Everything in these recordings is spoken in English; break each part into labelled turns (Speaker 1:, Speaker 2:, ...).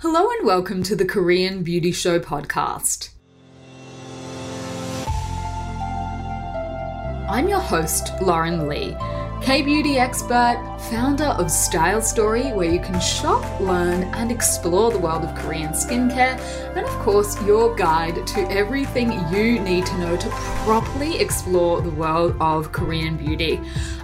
Speaker 1: Hello and welcome to the Korean Beauty Show podcast. I'm your host, Lauren Lee, K beauty expert, founder of Style Story, where you can shop, learn, and explore the world of Korean skincare, and of course, your guide to everything you need to know to properly explore the world of Korean beauty.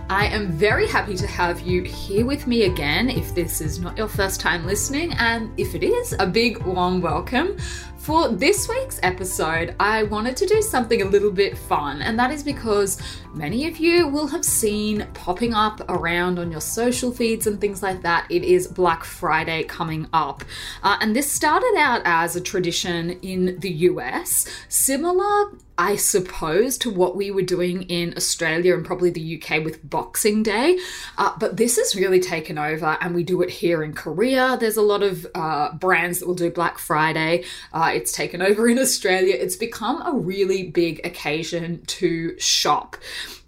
Speaker 1: I am very happy to have you here with me again if this is not your first time listening, and if it is, a big warm welcome. For this week's episode, I wanted to do something a little bit fun, and that is because many of you will have seen popping up around on your social feeds and things like that. It is Black Friday coming up. Uh, and this started out as a tradition in the US, similar I suppose, to what we were doing in Australia and probably the UK with Boxing Day. Uh, but this has really taken over, and we do it here in Korea. There's a lot of uh, brands that will do Black Friday. Uh, it's taken over in Australia. It's become a really big occasion to shop.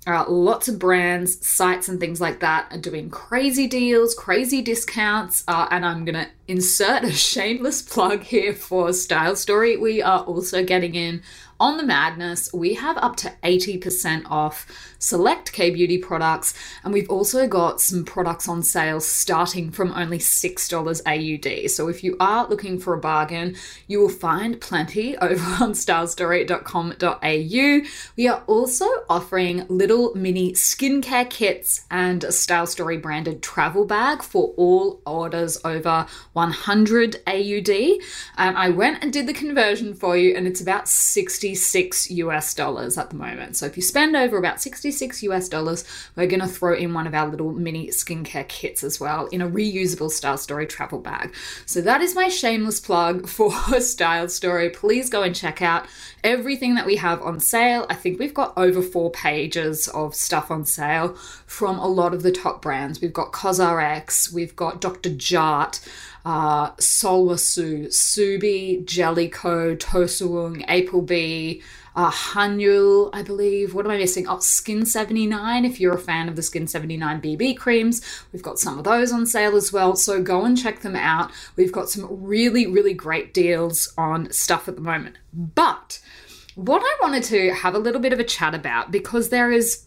Speaker 1: Uh, lots of brands, sites, and things like that are doing crazy deals, crazy discounts, uh, and I'm gonna insert a shameless plug here for Style Story. We are also getting in on the madness. We have up to 80% off select K Beauty products, and we've also got some products on sale starting from only $6 AUD. So if you are looking for a bargain, you will find plenty over on stylestory.com.au. We are also offering little mini skincare kits and a Style Story branded travel bag for all orders over 100 AUD. And I went and did the conversion for you, and it's about 66 US dollars at the moment. So if you spend over about 66 US dollars, we're going to throw in one of our little mini skincare kits as well in a reusable Style Story travel bag. So that is my shameless plug for Style Story. Please go and check out everything that we have on sale. I think we've got over four pages of stuff on sale from a lot of the top brands. We've got CosRX, we've got Dr. Jart, uh, Sulwhasoo, Subi, Jellicoe, TosoWoong, Applebee, uh, Hanyul, I believe. What am I missing? Oh, Skin 79. If you're a fan of the Skin 79 BB creams, we've got some of those on sale as well. So go and check them out. We've got some really, really great deals on stuff at the moment. But what I wanted to have a little bit of a chat about because there is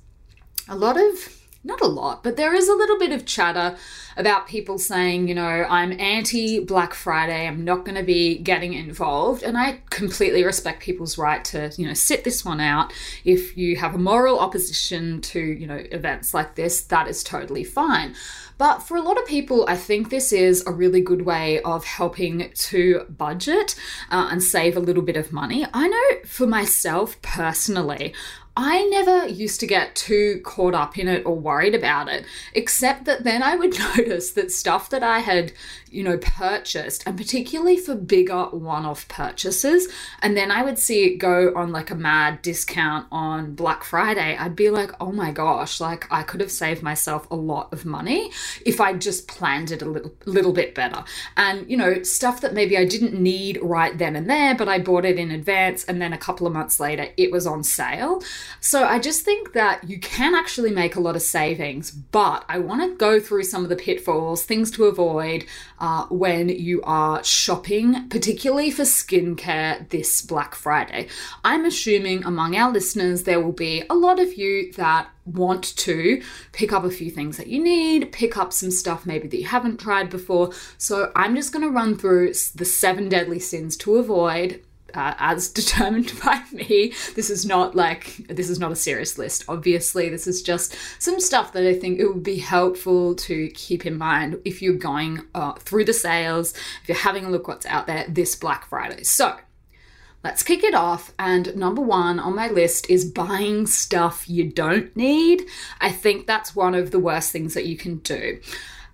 Speaker 1: a lot of not a lot, but there is a little bit of chatter about people saying, you know, I'm anti Black Friday, I'm not going to be getting involved. And I completely respect people's right to, you know, sit this one out. If you have a moral opposition to, you know, events like this, that is totally fine. But for a lot of people, I think this is a really good way of helping to budget uh, and save a little bit of money. I know for myself personally, I never used to get too caught up in it or worried about it, except that then I would notice that stuff that I had, you know, purchased, and particularly for bigger one off purchases, and then I would see it go on like a mad discount on Black Friday, I'd be like, oh my gosh, like I could have saved myself a lot of money if I just planned it a little, little bit better. And, you know, stuff that maybe I didn't need right then and there, but I bought it in advance, and then a couple of months later, it was on sale. So I just think that you can actually make a lot of savings, but I want to go through some of the pitfalls, things to avoid uh, when you are shopping, particularly for skincare this Black Friday. I'm assuming among our listeners, there will be a lot of you that want to pick up a few things that you need, pick up some stuff maybe that you haven't tried before. So I'm just going to run through the seven deadly sins to avoid uh, as determined by me. This is not like this is not a serious list. Obviously, this is just some stuff that I think it would be helpful to keep in mind if you're going uh, through the sales, if you're having a look what's out there this Black Friday. So. Let's kick it off. And number one on my list is buying stuff you don't need. I think that's one of the worst things that you can do.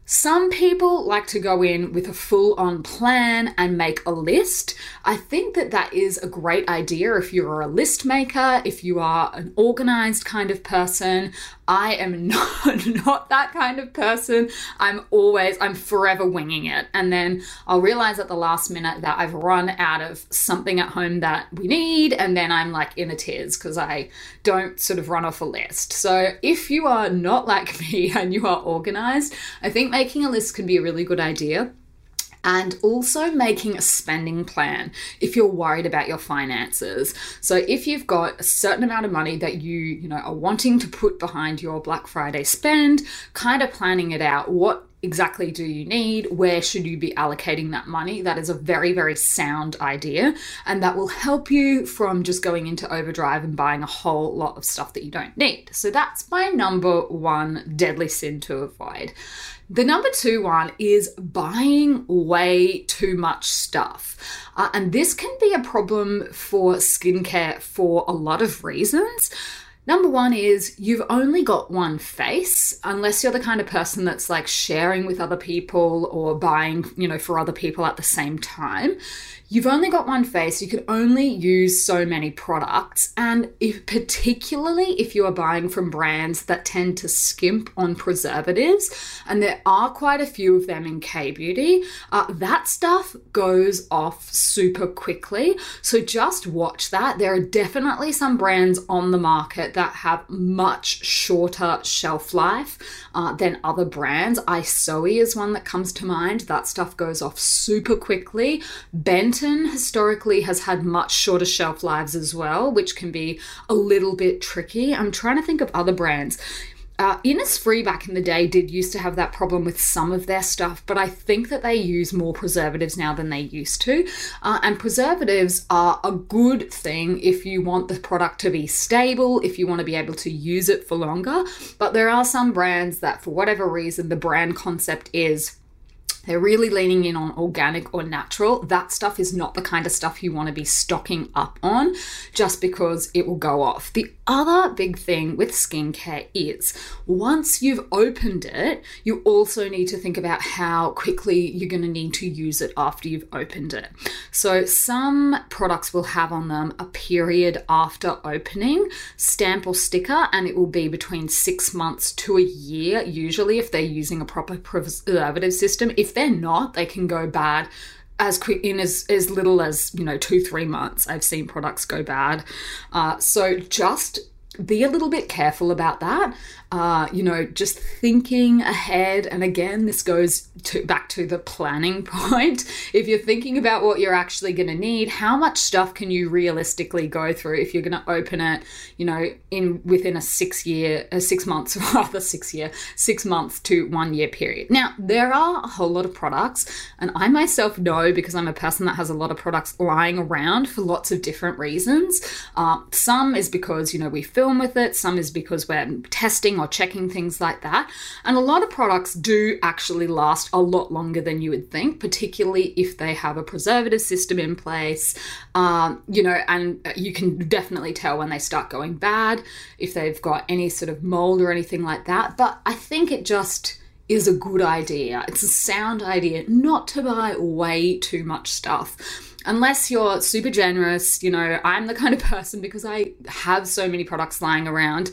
Speaker 1: Some people like to go in with a full on plan and make a list. I think that that is a great idea if you're a list maker, if you are an organized kind of person. I am not, not that kind of person. I'm always, I'm forever winging it. And then I'll realize at the last minute that I've run out of something at home that we need. And then I'm like in a tears because I don't sort of run off a list. So if you are not like me and you are organized, I think making a list can be a really good idea. and also making a spending plan if you're worried about your finances. So if you've got a certain amount of money that you, you know, are wanting to put behind your Black Friday spend, kind of planning it out, what exactly do you need? Where should you be allocating that money? That is a very, very sound idea. And that will help you from just going into overdrive and buying a whole lot of stuff that you don't need. So that's my number one deadly sin to avoid. The number two one is buying way too much stuff. Uh, and this can be a problem for skincare for a lot of reasons. Number one is you've only got one face, unless you're the kind of person that's like sharing with other people or buying, you know, for other people at the same time you've only got one face, you can only use so many products. And if particularly if you are buying from brands that tend to skimp on preservatives, and there are quite a few of them in K Beauty, uh, that stuff goes off super quickly. So just watch that. There are definitely some brands on the market that have much shorter shelf life uh, than other brands. Isoi is one that comes to mind. That stuff goes off super quickly. Bent Historically has had much shorter shelf lives as well, which can be a little bit tricky. I'm trying to think of other brands. Uh, Innisfree back in the day did used to have that problem with some of their stuff, but I think that they use more preservatives now than they used to. Uh, and preservatives are a good thing if you want the product to be stable, if you want to be able to use it for longer. But there are some brands that, for whatever reason, the brand concept is they're really leaning in on organic or natural. That stuff is not the kind of stuff you want to be stocking up on just because it will go off. The other big thing with skincare is once you've opened it, you also need to think about how quickly you're going to need to use it after you've opened it. So, some products will have on them a period after opening stamp or sticker, and it will be between six months to a year, usually, if they're using a proper preservative uh, system. If they're not, they can go bad as quick in as, as little as you know two three months i've seen products go bad. Uh, so just be a little bit careful about that uh, you know, just thinking ahead. And again, this goes to, back to the planning point. If you're thinking about what you're actually going to need, how much stuff can you realistically go through if you're going to open it, you know, in within a six year, a six months, rather six year, six months to one year period. Now, there are a whole lot of products, and I myself know because I'm a person that has a lot of products lying around for lots of different reasons. Uh, some is because, you know, we with it, some is because we're testing or checking things like that. And a lot of products do actually last a lot longer than you would think, particularly if they have a preservative system in place. Um, you know, and you can definitely tell when they start going bad, if they've got any sort of mold or anything like that. But I think it just is a good idea. It's a sound idea not to buy way too much stuff unless you're super generous, you know, I'm the kind of person because I have so many products lying around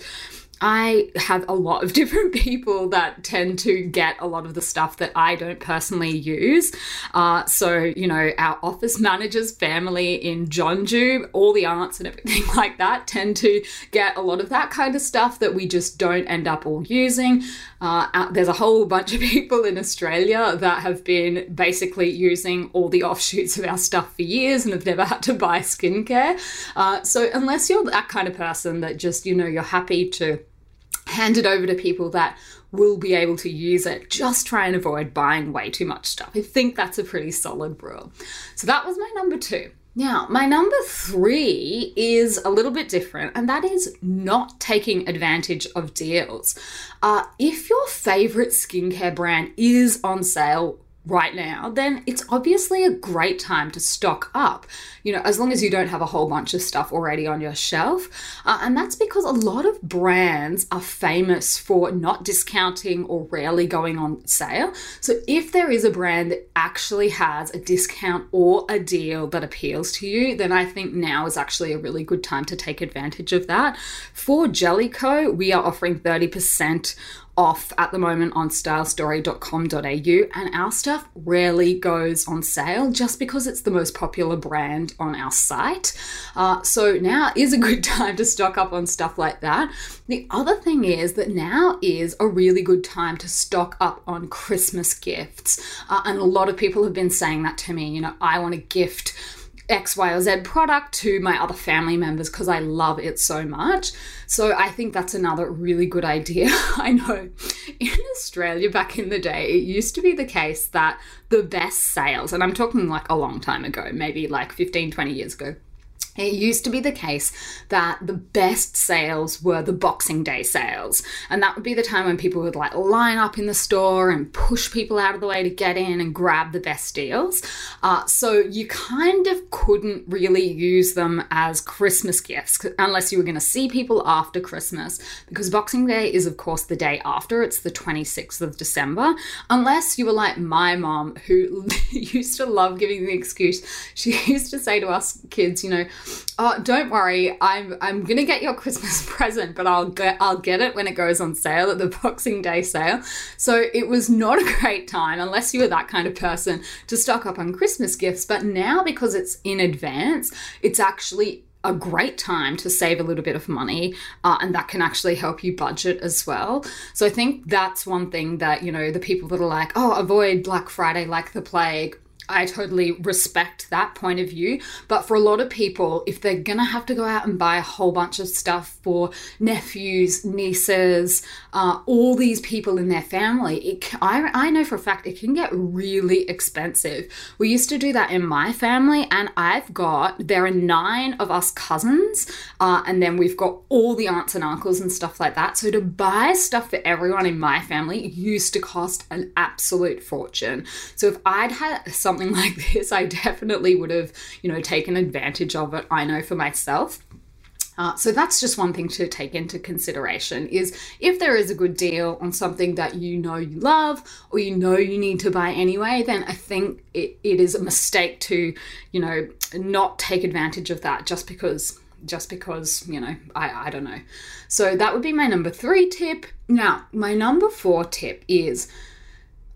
Speaker 1: I have a lot of different people that tend to get a lot of the stuff that I don't personally use. Uh, so, you know, our office managers, family in Jeonju, all the aunts and everything like that tend to get a lot of that kind of stuff that we just don't end up all using. Uh, there's a whole bunch of people in Australia that have been basically using all the offshoots of our stuff for years and have never had to buy skincare. Uh, so, unless you're that kind of person that just, you know, you're happy to hand it over to people that will be able to use it. Just try and avoid buying way too much stuff. I think that's a pretty solid rule. So that was my number two. Now, my number three is a little bit different, and that is not taking advantage of deals. Uh, if your favorite skincare brand is on sale right now, then it's obviously a great time to stock up, you know, as long as you don't have a whole bunch of stuff already on your shelf. Uh, and that's because a lot of brands are famous for not discounting or rarely going on sale. So if there is a brand that actually has a discount or a deal that appeals to you, then I think now is actually a really good time to take advantage of that. For Jelly Ko, we are offering 30% off at the moment on stylestory.com.au, and our stuff rarely goes on sale just because it's the most popular brand on our site. Uh, so now is a good time to stock up on stuff like that. The other thing is that now is a really good time to stock up on Christmas gifts, uh, and a lot of people have been saying that to me. You know, I want a gift X, Y, or Z product to my other family members because I love it so much. So I think that's another really good idea. I know in Australia back in the day, it used to be the case that the best sales, and I'm talking like a long time ago, maybe like 15, 20 years ago it used to be the case that the best sales were the Boxing Day sales. And that would be the time when people would like line up in the store and push people out of the way to get in and grab the best deals. Uh, so you kind of couldn't really use them as Christmas gifts unless you were going to see people after Christmas, because Boxing Day is, of course, the day after. It's the 26th of December. Unless you were like my mom, who used to love giving the excuse. She used to say to us kids, you know, oh, don't worry, I'm I'm gonna get your Christmas present, but I'll get I'll get it when it goes on sale at the Boxing Day sale. So it was not a great time unless you were that kind of person to stock up on Christmas gifts. But now because it's in advance, it's actually a great time to save a little bit of money uh, and that can actually help you budget as well so i think that's one thing that you know the people that are like oh avoid black friday like the plague I totally respect that point of view. But for a lot of people, if they're going to have to go out and buy a whole bunch of stuff for nephews, nieces, uh, all these people in their family, it, I, I know for a fact it can get really expensive. We used to do that in my family, and I've got, there are nine of us cousins, uh, and then we've got all the aunts and uncles and stuff like that. So to buy stuff for everyone in my family used to cost an absolute fortune. So if I'd had something something like this, I definitely would have, you know, taken advantage of it. I know for myself. Uh, so that's just one thing to take into consideration is if there is a good deal on something that you know you love or you know you need to buy anyway, then I think it, it is a mistake to, you know, not take advantage of that just because just because, you know, I, I don't know. So that would be my number three tip. Now, my number four tip is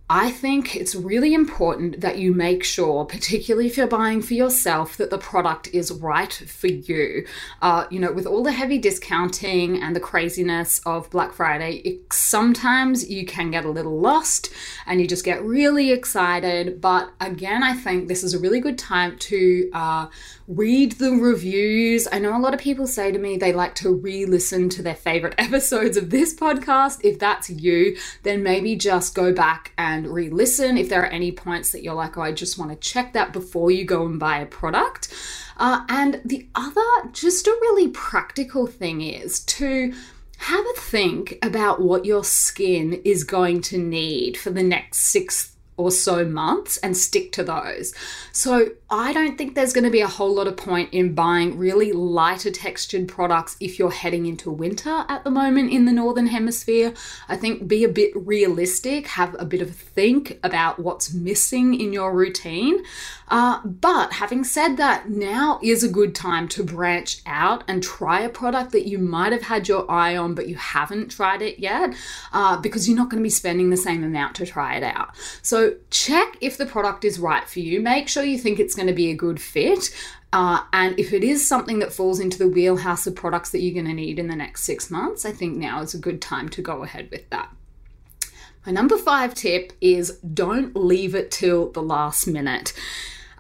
Speaker 1: I think it's really important that you make sure, particularly if you're buying for yourself, that the product is right for you. Uh, you know, with all the heavy discounting and the craziness of Black Friday, it, sometimes you can get a little lost and you just get really excited. But again, I think this is a really good time to uh, read the reviews. I know a lot of people say to me they like to re listen to their favorite episodes of this podcast. If that's you, then maybe just go back and re listen. If there are any points that you're like, oh, I just want to check that before you go and buy a product. Uh, and the other, just a really practical thing is to have a think about what your skin is going to need for the next six or so months and stick to those. So, I don't think there's going to be a whole lot of point in buying really lighter textured products if you're heading into winter at the moment in the Northern Hemisphere. I think be a bit realistic, have a bit of a think about what's missing in your routine. Uh, but having said that, now is a good time to branch out and try a product that you might have had your eye on but you haven't tried it yet uh, because you're not going to be spending the same amount to try it out. So, check if the product is right for you. Make sure you think it's going to be a good fit. Uh, and if it is something that falls into the wheelhouse of products that you're going to need in the next six months, I think now is a good time to go ahead with that. My number five tip is don't leave it till the last minute.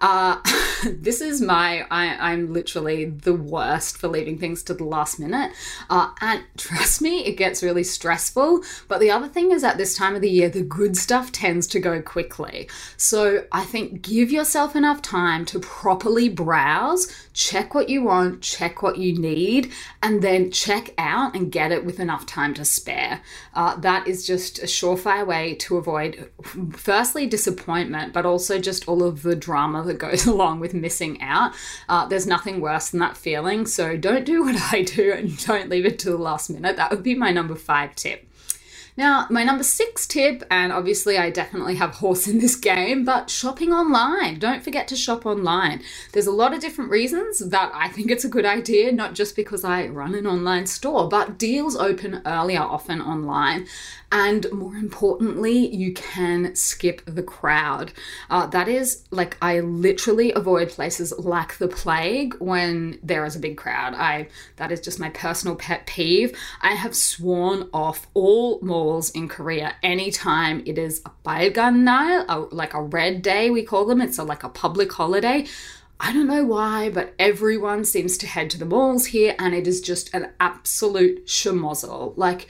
Speaker 1: Uh, this is my, I, am literally the worst for leaving things to the last minute. Uh, and trust me, it gets really stressful. But the other thing is at this time of the year, the good stuff tends to go quickly. So I think give yourself enough time to properly browse, check what you want, check what you need, and then check out and get it with enough time to spare. Uh, that is just a surefire way to avoid, firstly, disappointment, but also just all of the drama that goes along with missing out. Uh, there's nothing worse than that feeling. So don't do what I do and don't leave it to the last minute. That would be my number five tip. Now, my number six tip, and obviously I definitely have horse in this game, but shopping online. Don't forget to shop online. There's a lot of different reasons that I think it's a good idea, not just because I run an online store, but deals open earlier often online. And more importantly, you can skip the crowd. Uh, that is like, I literally avoid places like the plague when there is a big crowd. I That is just my personal pet peeve. I have sworn off all malls calls in Korea anytime it is a Baegangnal, like a red day, we call them. It's a, like a public holiday. I don't know why, but everyone seems to head to the malls here and it is just an absolute schmozzle. Like,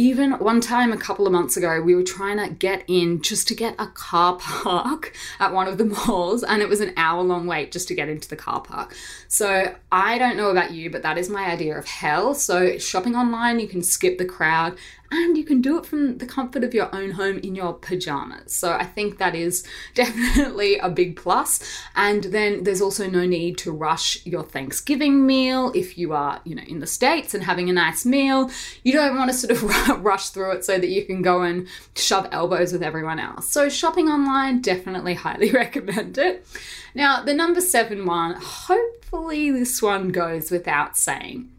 Speaker 1: even one time a couple of months ago, we were trying to get in just to get a car park at one of the malls, and it was an hour long wait just to get into the car park. So, I don't know about you, but that is my idea of hell. So, shopping online, you can skip the crowd and you can do it from the comfort of your own home in your pajamas. So I think that is definitely a big plus. And then there's also no need to rush your Thanksgiving meal if you are, you know, in the States and having a nice meal. You don't want to sort of rush through it so that you can go and shove elbows with everyone else. So shopping online, definitely highly recommend it. Now, the number seven one, hopefully this one goes without saying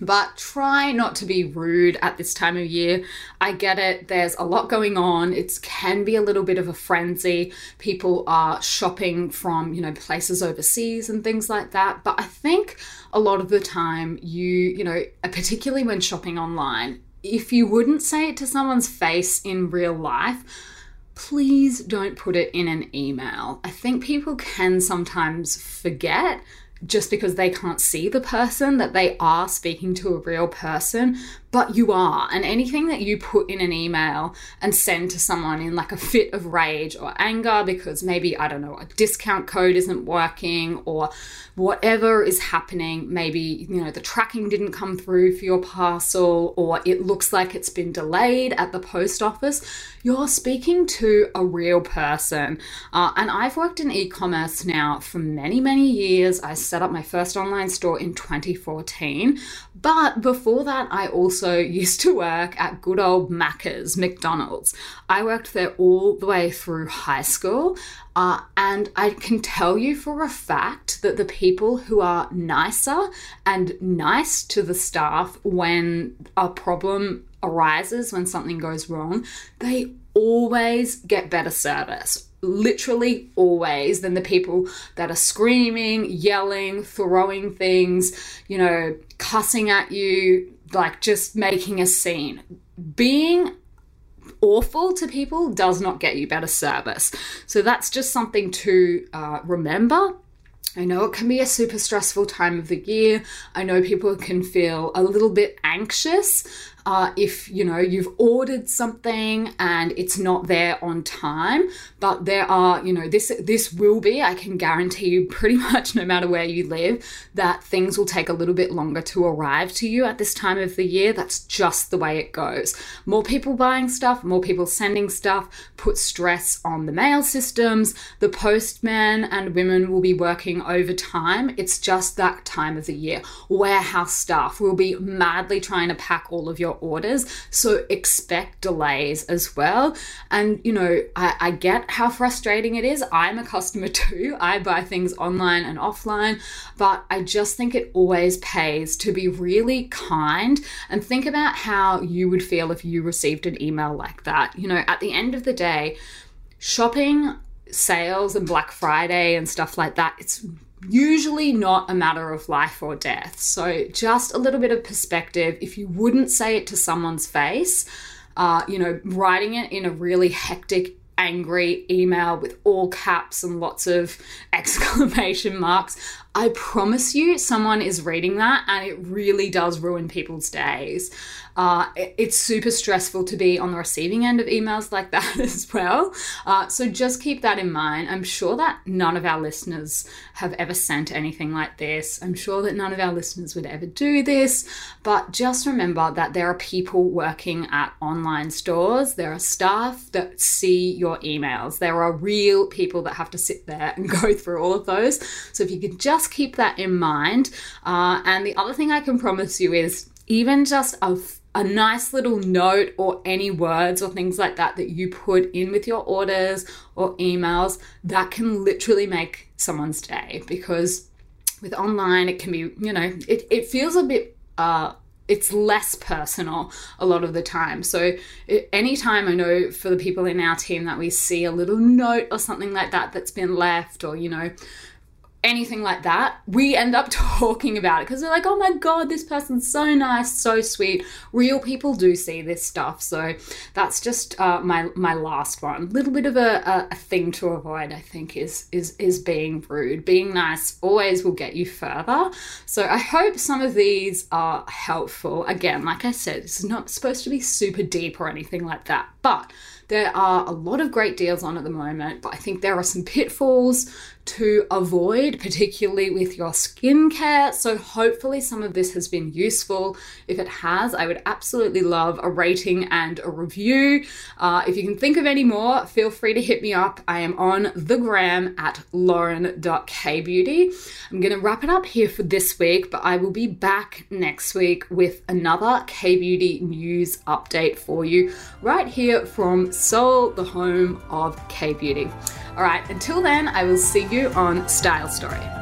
Speaker 1: but try not to be rude at this time of year. I get it, there's a lot going on. It can be a little bit of a frenzy. People are shopping from, you know, places overseas and things like that. But I think a lot of the time, you, you know, particularly when shopping online, if you wouldn't say it to someone's face in real life, please don't put it in an email. I think people can sometimes forget just because they can't see the person that they are speaking to a real person but you are. And anything that you put in an email and send to someone in like a fit of rage or anger because maybe, I don't know, a discount code isn't working or whatever is happening, maybe, you know, the tracking didn't come through for your parcel or it looks like it's been delayed at the post office, you're speaking to a real person. Uh, and I've worked in e commerce now for many, many years. I set up my first online store in 2014. But before that, I also used to work at good old Macca's, McDonald's. I worked there all the way through high school. Uh, and I can tell you for a fact that the people who are nicer and nice to the staff when a problem arises, when something goes wrong, they always get better service literally always than the people that are screaming, yelling, throwing things, you know, cussing at you, like just making a scene. Being awful to people does not get you better service. So that's just something to uh, remember. I know it can be a super stressful time of the year. I know people can feel a little bit anxious uh, if you know you've ordered something and it's not there on time. But there are you know this this will be i can guarantee you pretty much no matter where you live that things will take a little bit longer to arrive to you at this time of the year. That's just the way it goes. More people buying stuff more people sending stuff put stress on the mail systems. The postmen and women will be working overtime. It's just that time of the year. Warehouse staff will be madly trying to pack all of your orders. So expect delays as well. And, you know, I, I get how frustrating it is. I'm a customer too. I buy things online and offline, but I just think it always pays to be really kind and think about how you would feel if you received an email like that. You know, at the end of the day, shopping sales and Black Friday and stuff like that, it's usually not a matter of life or death. So, just a little bit of perspective. If you wouldn't say it to someone's face, uh, you know, writing it in a really hectic, angry email with all caps and lots of exclamation marks, I promise you, someone is reading that and it really does ruin people's days. Uh, it's super stressful to be on the receiving end of emails like that as well. Uh, so just keep that in mind. I'm sure that none of our listeners have ever sent anything like this. I'm sure that none of our listeners would ever do this. But just remember that there are people working at online stores, there are staff that see your emails, there are real people that have to sit there and go through all of those. So if you could just keep that in mind. Uh, and the other thing I can promise you is even just a a nice little note or any words or things like that that you put in with your orders or emails that can literally make someone's day because with online it can be you know it, it feels a bit uh it's less personal a lot of the time. So, anytime I know for the people in our team that we see a little note or something like that that's been left, or you know, anything like that, we end up talking about it because they're like, oh my God, this person's so nice, so sweet. Real people do see this stuff. So that's just uh, my, my last one. A little bit of a, a, a, thing to avoid, I think, is, is, is being rude. Being nice always will get you further. So I hope some of these are helpful. Again, like I said, it's not supposed to be super deep or anything like that, but there are a lot of great deals on at the moment, but I think there are some pitfalls to avoid, particularly with your skincare. So, hopefully, some of this has been useful. If it has, I would absolutely love a rating and a review. Uh, if you can think of any more, feel free to hit me up. I am on the gram at lauren.kbeauty. I'm going to wrap it up here for this week, but I will be back next week with another K Beauty news update for you right here from Seoul, the home of K Beauty. All right, until then, I will see you on Style Story.